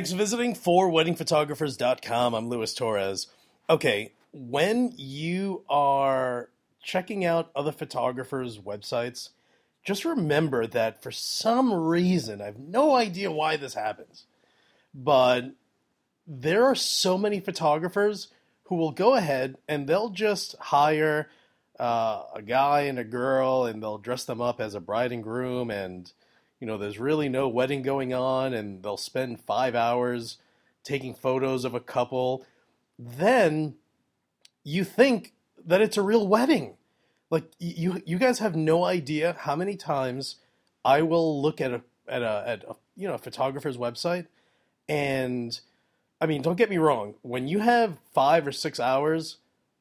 Thanks for visiting forweddingphotographers.com. I'm Luis Torres. Okay, when you are checking out other photographers' websites, just remember that for some reason, I have no idea why this happens, but there are so many photographers who will go ahead and they'll just hire uh, a guy and a girl and they'll dress them up as a bride and groom and you know there's really no wedding going on and they'll spend five hours taking photos of a couple then you think that it's a real wedding. Like you you guys have no idea how many times i will look at a at a, at a you know a photographer's website and i mean don't get me wrong when you have five or six hours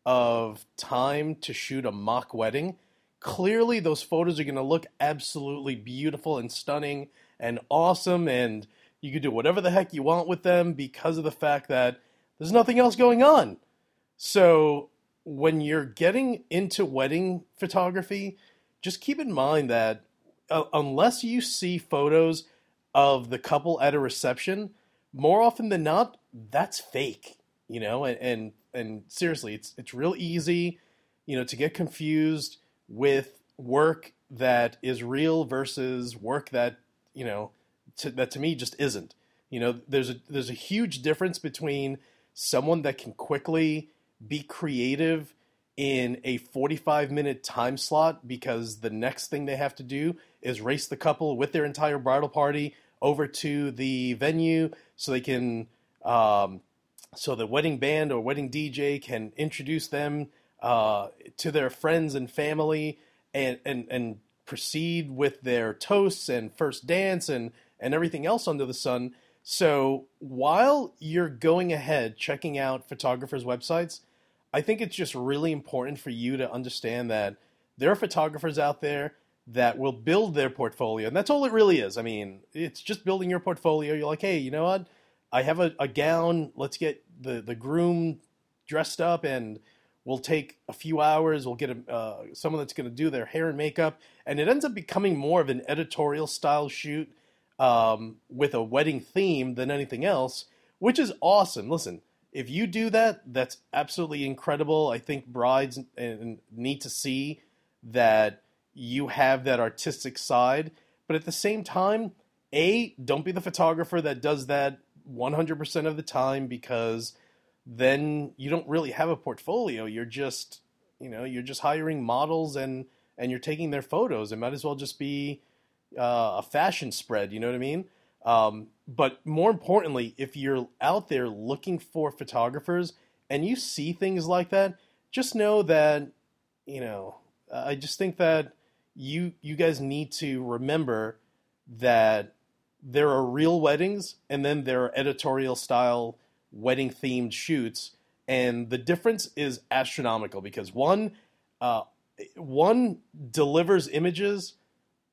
of time to shoot a mock wedding clearly those photos are going to look absolutely beautiful and stunning and awesome and you can do whatever the heck you want with them because of the fact that there's nothing else going on. So when you're getting into wedding photography, just keep in mind that uh, unless you see photos of the couple at a reception, more often than not, that's fake, you know, and and, and seriously, it's it's real easy, you know, to get confused with work that is real versus work that you know to, that to me just isn't. You know, there's a there's a huge difference between someone that can quickly be creative in a 45 minute time slot because the next thing they have to do is race the couple with their entire bridal party over to the venue so they can um, so the wedding band or wedding DJ can introduce them uh, to their friends and family and, and, and proceed with their toasts and first dance and, and everything else under the sun. So while you're going ahead checking out photographers' websites, I think it's just really important for you to understand that there are photographers out there that will build their portfolio. And that's all it really is. I mean, it's just building your portfolio. You're like, hey, you know what? I have a, a gown. Let's get the, the groom dressed up and we'll take a few hours. We'll get a, uh, someone that's going to do their hair and makeup, and it ends up becoming more of an editorial style shoot um, with a wedding theme than anything else, which is awesome. Listen, if you do that, that's absolutely incredible. I think brides need to see that you have that artistic side, but at the same time, a don't be the photographer that does that 100% of the time because then you don't really have a portfolio. You're just, you know, you're just hiring models and and you're taking their photos. It might as well just be uh, a fashion spread. You know what I mean? Um, but more importantly, if you're out there looking for photographers and you see things like that, just know that, you know, I just think that you you guys need to remember that there are real weddings and then there are editorial style wedding themed shoots, and the difference is astronomical because one uh, one delivers images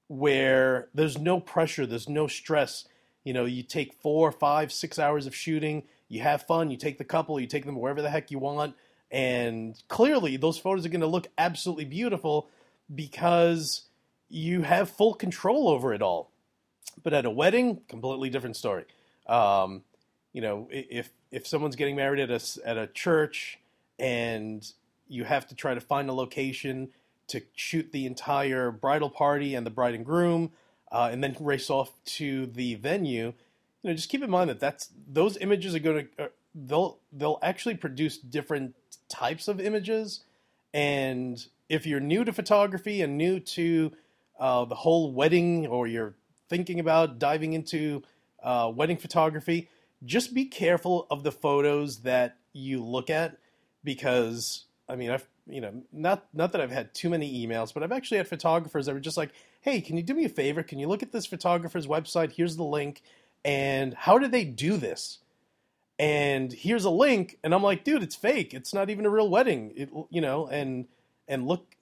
where there's no pressure, there's no stress. You know, you take four, five, six hours of shooting, you have fun, you take the couple, you take them wherever the heck you want, and clearly those photos are going to look absolutely beautiful because you have full control over it all. But at a wedding, completely different story. Um, you know, if if someone's getting married at a at a church and you have to try to find a location to shoot the entire bridal party and the bride and groom, uh, and then race off to the venue. You know, just keep in mind that that's those images are going to uh, they'll they'll actually produce different types of images, and if you're new to photography and new to uh, the whole wedding, or you're thinking about diving into uh, wedding photography, just be careful of the photos that you look at because I mean I've you know not not that I've had too many emails, but I've actually had photographers that were just like, "Hey, can you do me a favor? Can you look at this photographer's website? Here's the link, and how did they do this?" And here's a link, and I'm like, "Dude, it's fake. It's not even a real wedding." It, you know, and and look,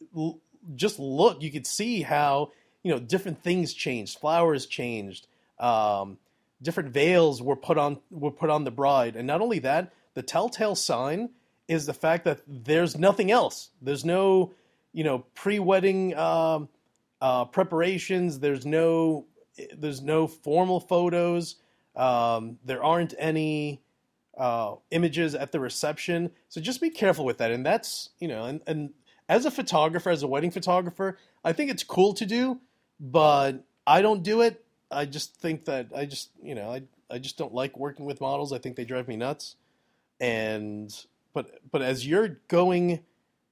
just look. You could see how you know different things changed, flowers changed. Um, different veils were put on were put on the bride, and not only that, the telltale sign is the fact that there's nothing else. There's no, you know, pre-wedding um, uh, preparations. There's no there's no formal photos. Um, there aren't any uh, images at the reception, so just be careful with that. And that's you know, and, and as a photographer, as a wedding photographer, I think it's cool to do, but I don't do it. I just think that I just you know I I just don't like working with models. I think they drive me nuts. And but but as you're going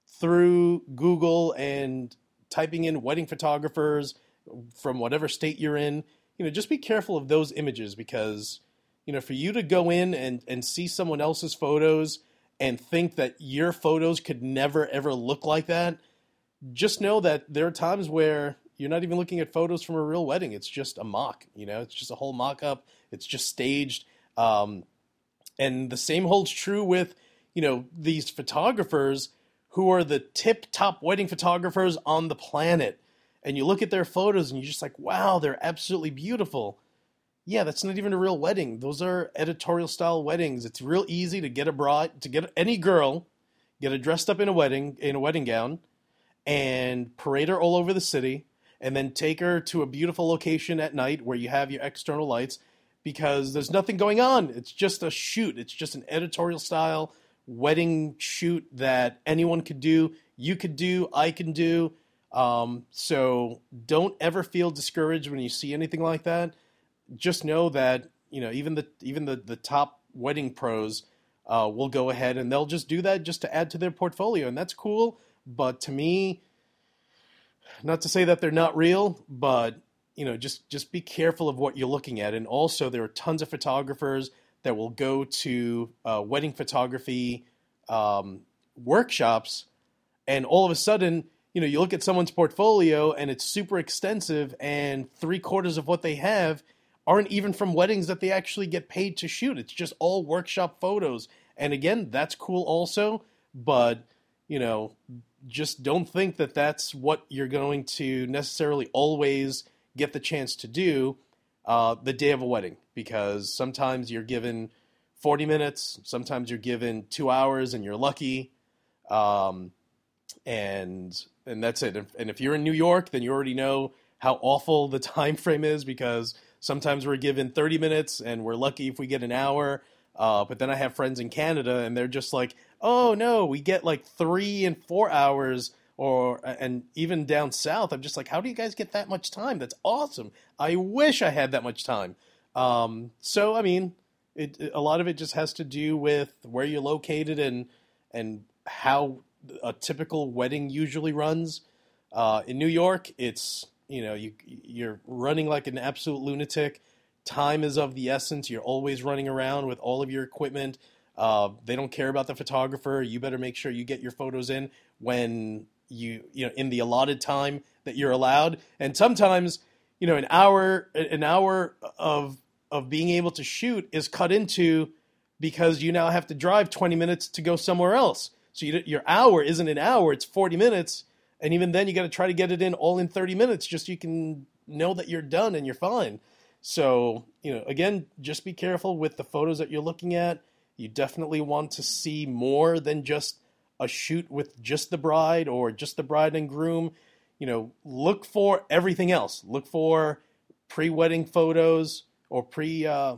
through Google and typing in wedding photographers from whatever state you're in, you know, just be careful of those images because, you know, for you to go in and, and see someone else's photos and think that your photos could never ever look like that, just know that there are times where you're not even looking at photos from a real wedding. It's just a mock, you know, it's just a whole mock up. It's just staged. Um, and the same holds true with, you know, these photographers who are the tip top wedding photographers on the planet. And you look at their photos and you're just like, wow, they're absolutely beautiful. Yeah, that's not even a real wedding. Those are editorial style weddings. It's real easy to get a bride, to get any girl, get her dressed up in a wedding, in a wedding gown, and parade her all over the city, and then take her to a beautiful location at night where you have your external lights because there's nothing going on. It's just a shoot. It's just an editorial style wedding shoot that anyone could do. You could do. I can do. Um, so don't ever feel discouraged when you see anything like that. Just know that you know even the even the the top wedding pros uh, will go ahead and they'll just do that just to add to their portfolio, and that's cool. But to me, not to say that they're not real, but you know just just be careful of what you're looking at. And also, there are tons of photographers that will go to uh, wedding photography um, workshops, and all of a sudden, you know, you look at someone's portfolio and it's super extensive, and three quarters of what they have aren't even from weddings that they actually get paid to shoot. It's just all workshop photos. And again, that's cool also, but you know, just don't think that that's what you're going to necessarily always get the chance to do uh, the day of a wedding because sometimes you're given 40 minutes, sometimes you're given two hours, and you're lucky. Um, and and that's it. And if you're in New York, then you already know how awful the time frame is because sometimes we're given 30 minutes, and we're lucky if we get an hour. Uh, but then I have friends in Canada, and they're just like, "Oh no, we get like three and four hours." or and even down south, I'm just like, how do you guys get that much time? That's awesome. I wish I had that much time. Um, so I mean, it, it, a lot of it just has to do with where you're located and and how a typical wedding usually runs. Uh, in New York, it's you know you you're running like an absolute lunatic. Time is of the essence. You're always running around with all of your equipment. Uh, they don't care about the photographer. You better make sure you get your photos in when you you know in the allotted time that you're allowed. And sometimes you know an hour an hour of of being able to shoot is cut into because you now have to drive 20 minutes to go somewhere else. So you, your hour isn't an hour it's 40 minutes. And even then you got to try to get it in all in 30 minutes just so you can know that you're done and you're fine. So you know again just be careful with the photos that you're looking at you definitely want to see more than just a shoot with just the bride or just the bride and groom, you know, look for everything else. Look for pre-wedding photos or pre, uh,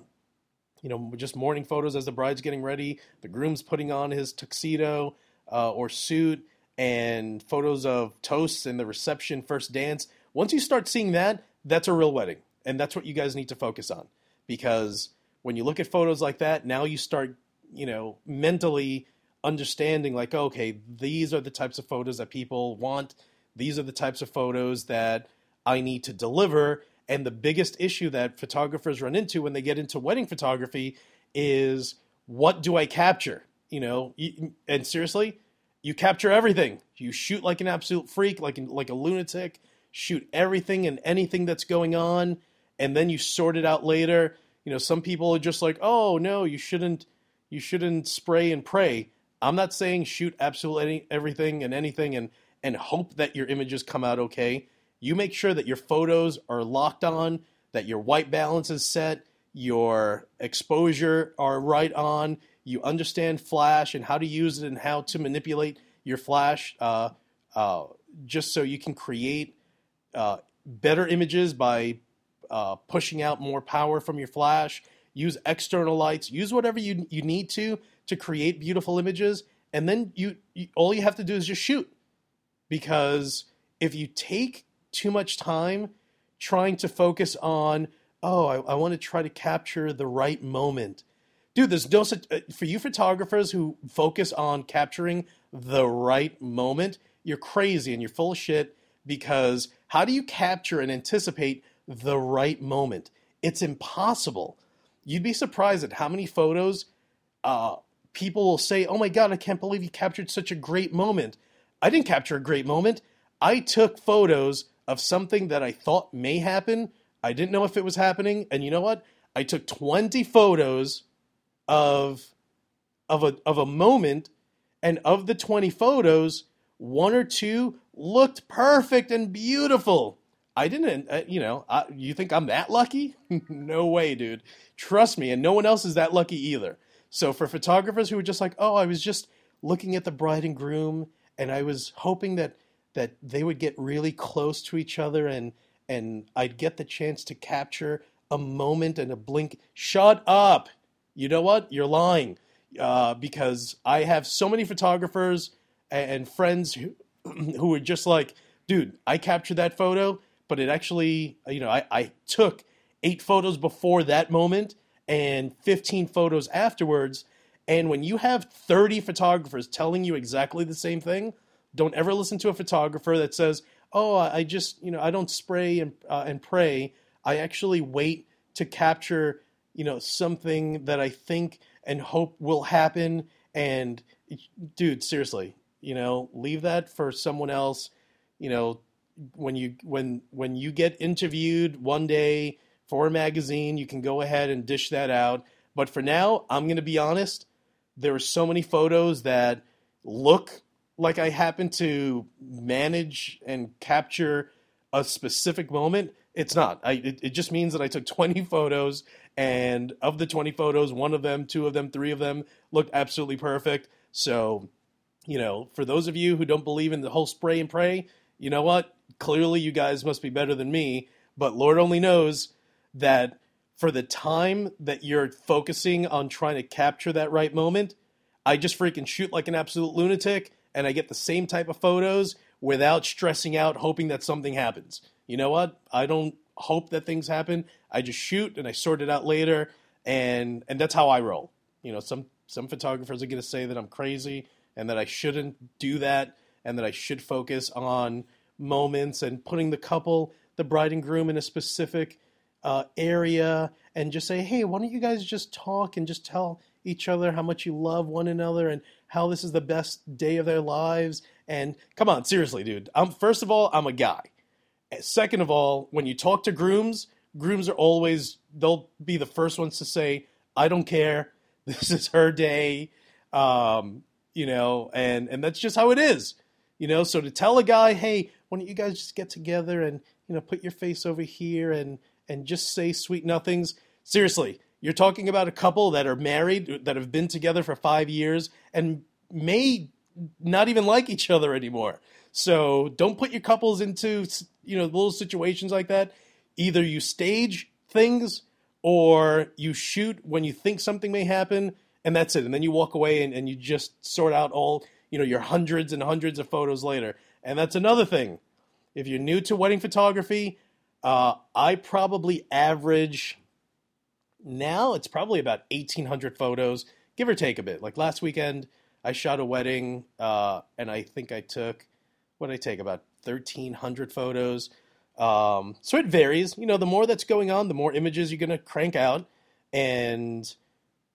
you know, just morning photos as the bride's getting ready, the groom's putting on his tuxedo uh, or suit, and photos of toasts and the reception, first dance. Once you start seeing that, that's a real wedding, and that's what you guys need to focus on because when you look at photos like that, now you start, you know, mentally understanding like okay these are the types of photos that people want. These are the types of photos that i need to deliver. And the biggest issue that photographers run into when they get into wedding photography is what do i capture? You know and seriously you capture everything. You shoot like an absolute freak like like a lunatic. Shoot everything and anything that's going on. And then you sort it out later. You know some people are just like oh no you shouldn't you shouldn't spray and pray I'm not saying shoot absolutely everything and anything and and hope that your images come out okay. You make sure that your photos are locked on, that your white balance is set, your exposure are right on, you understand flash and how to use it and how to manipulate your flash, uh, uh, just so you can create uh, better images by uh, pushing out more power from your flash. Use external lights, use whatever you you need to to create beautiful images, and then you, you all you have to do is just shoot. Because if you take too much time trying to focus on, oh, I, I want to try to capture the right moment. Dude, there's no such uh, for you photographers who focus on capturing the right moment. You're crazy and you're full of shit because how do you capture and anticipate the right moment? It's impossible. You'd be surprised at how many photos uh, people will say, "Oh my god, I can't believe you captured such a great moment." I didn't capture a great moment. I took photos of something that I thought may happen. I didn't know if it was happening, and you know what? I took 20 photos of of a of a moment and of the 20 photos, one or two looked perfect and beautiful. I didn't, uh, you know, I, you think I'm that lucky? no way, dude. Trust me, and no one else is that lucky either. So for photographers who are just like, oh, I was just looking at the bride and groom, and I was hoping that that they would get really close to each other and and I'd get the chance to capture a moment and a blink. Shut up! You know what? You're lying. Uh, because I have so many photographers and, and friends who, who are just like, dude, I captured that photo, but it actually, you know, I, I took eight photos before that moment and 15 photos afterwards. And when you have 30 photographers telling you exactly the same thing, don't ever listen to a photographer that says, "Oh, I just you know I don't spray and uh, and pray. I actually wait to capture you know something that I think and hope will happen." And dude, seriously, you know, leave that for someone else. You know, when you when when you get interviewed one day for a magazine, you can go ahead and dish that out. But for now, I'm going to be honest. There are so many photos that look like I happen to manage and capture a specific moment. It's not. I, it, it just means that I took 20 photos, and of the 20 photos, one of them, two of them, three of them looked absolutely perfect. So, you know, for those of you who don't believe in the whole spray and pray, you know what? Clearly, you guys must be better than me. But Lord only knows that for the time that you're focusing on trying to capture that right moment, I just freaking shoot like an absolute lunatic and I get the same type of photos without stressing out, hoping that something happens. You know what? I don't hope that things happen. I just shoot and I sort it out later, and and that's how I roll. You know, some some photographers are going to say that I'm crazy and that I shouldn't do that, and that I should focus on moments and putting the couple, the bride and groom, in a specific uh, area, and just say, hey, why don't you guys just talk and just tell each other how much you love one another and how this is the best day of their lives. And come on, seriously, dude. I'm first of all, I'm a guy. Second of all, when you talk to grooms, grooms are always they'll be the first ones to say, "I don't care. This is her day." Um, you know, and and that's just how it is. You know, so to tell a guy, "Hey, why don't you guys just get together and you know put your face over here and and just say sweet nothings?" Seriously, you're talking about a couple that are married, that have been together for five years, and may not even like each other anymore. So don't put your couples into you know little situations like that. Either you stage things or you shoot when you think something may happen, and that's it. And then you walk away and, and you just sort out all you know your hundreds and hundreds of photos later. And that's another thing. If you're new to wedding photography, uh, I probably average now it's probably about 1,800 photos, give or take a bit. Like last weekend, I shot a wedding, uh, and I think I took, what did I take, about 1,300 photos. Um, so it varies. You know, the more that's going on, the more images you're going to crank out. And,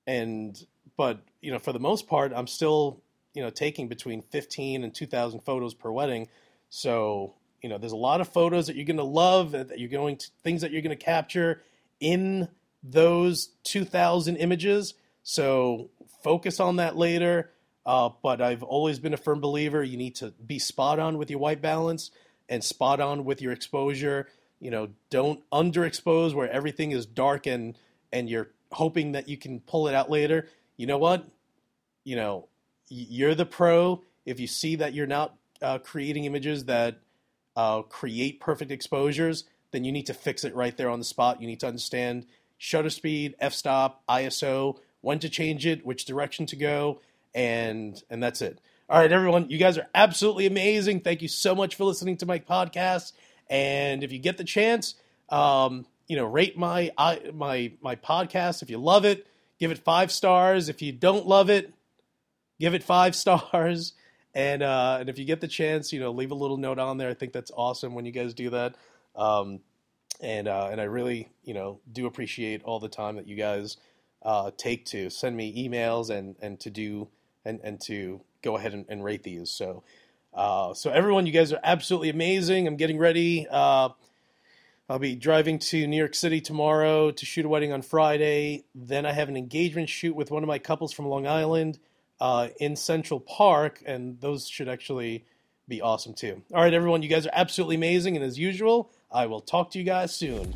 and, but, you know, for the most part, I'm still, you know, taking between 15 and 2,000 photos per wedding. So, you know, there's a lot of photos that you're going to love, that you're going to, things that you're going to capture in those 2,000 images. So focus on that later. Uh, but I've always been a firm believer you need to be spot on with your white balance and spot on with your exposure. You know, don't underexpose where everything is dark and and you're hoping that you can pull it out later. You know what? You know, you're the pro. If you see that you're not uh, creating images that uh, create perfect exposures, then you need to fix it right there on the spot. You need to understand shutter speed, f stop, ISO, when to change it, which direction to go, and and that's it. All right, everyone, you guys are absolutely amazing. Thank you so much for listening to my podcast. And if you get the chance, um, you know, rate my my my podcast if you love it. Give it five stars. If you don't love it, give it five stars. And uh, and if you get the chance, you know, leave a little note on there. I think that's awesome when you guys do that. Um, and uh, and I really, you know, do appreciate all the time that you guys uh, take to send me emails and and to do and and to go ahead and, and rate these. So. Uh, so everyone, you guys are absolutely amazing. I'm getting ready. Uh, I'll be driving to New York City tomorrow to shoot a wedding on Friday. Then I have an engagement shoot with one of my couples from Long Island uh, in Central Park, and those should actually be awesome too. All right, everyone, you guys are absolutely amazing, and as usual, I will talk to you guys soon.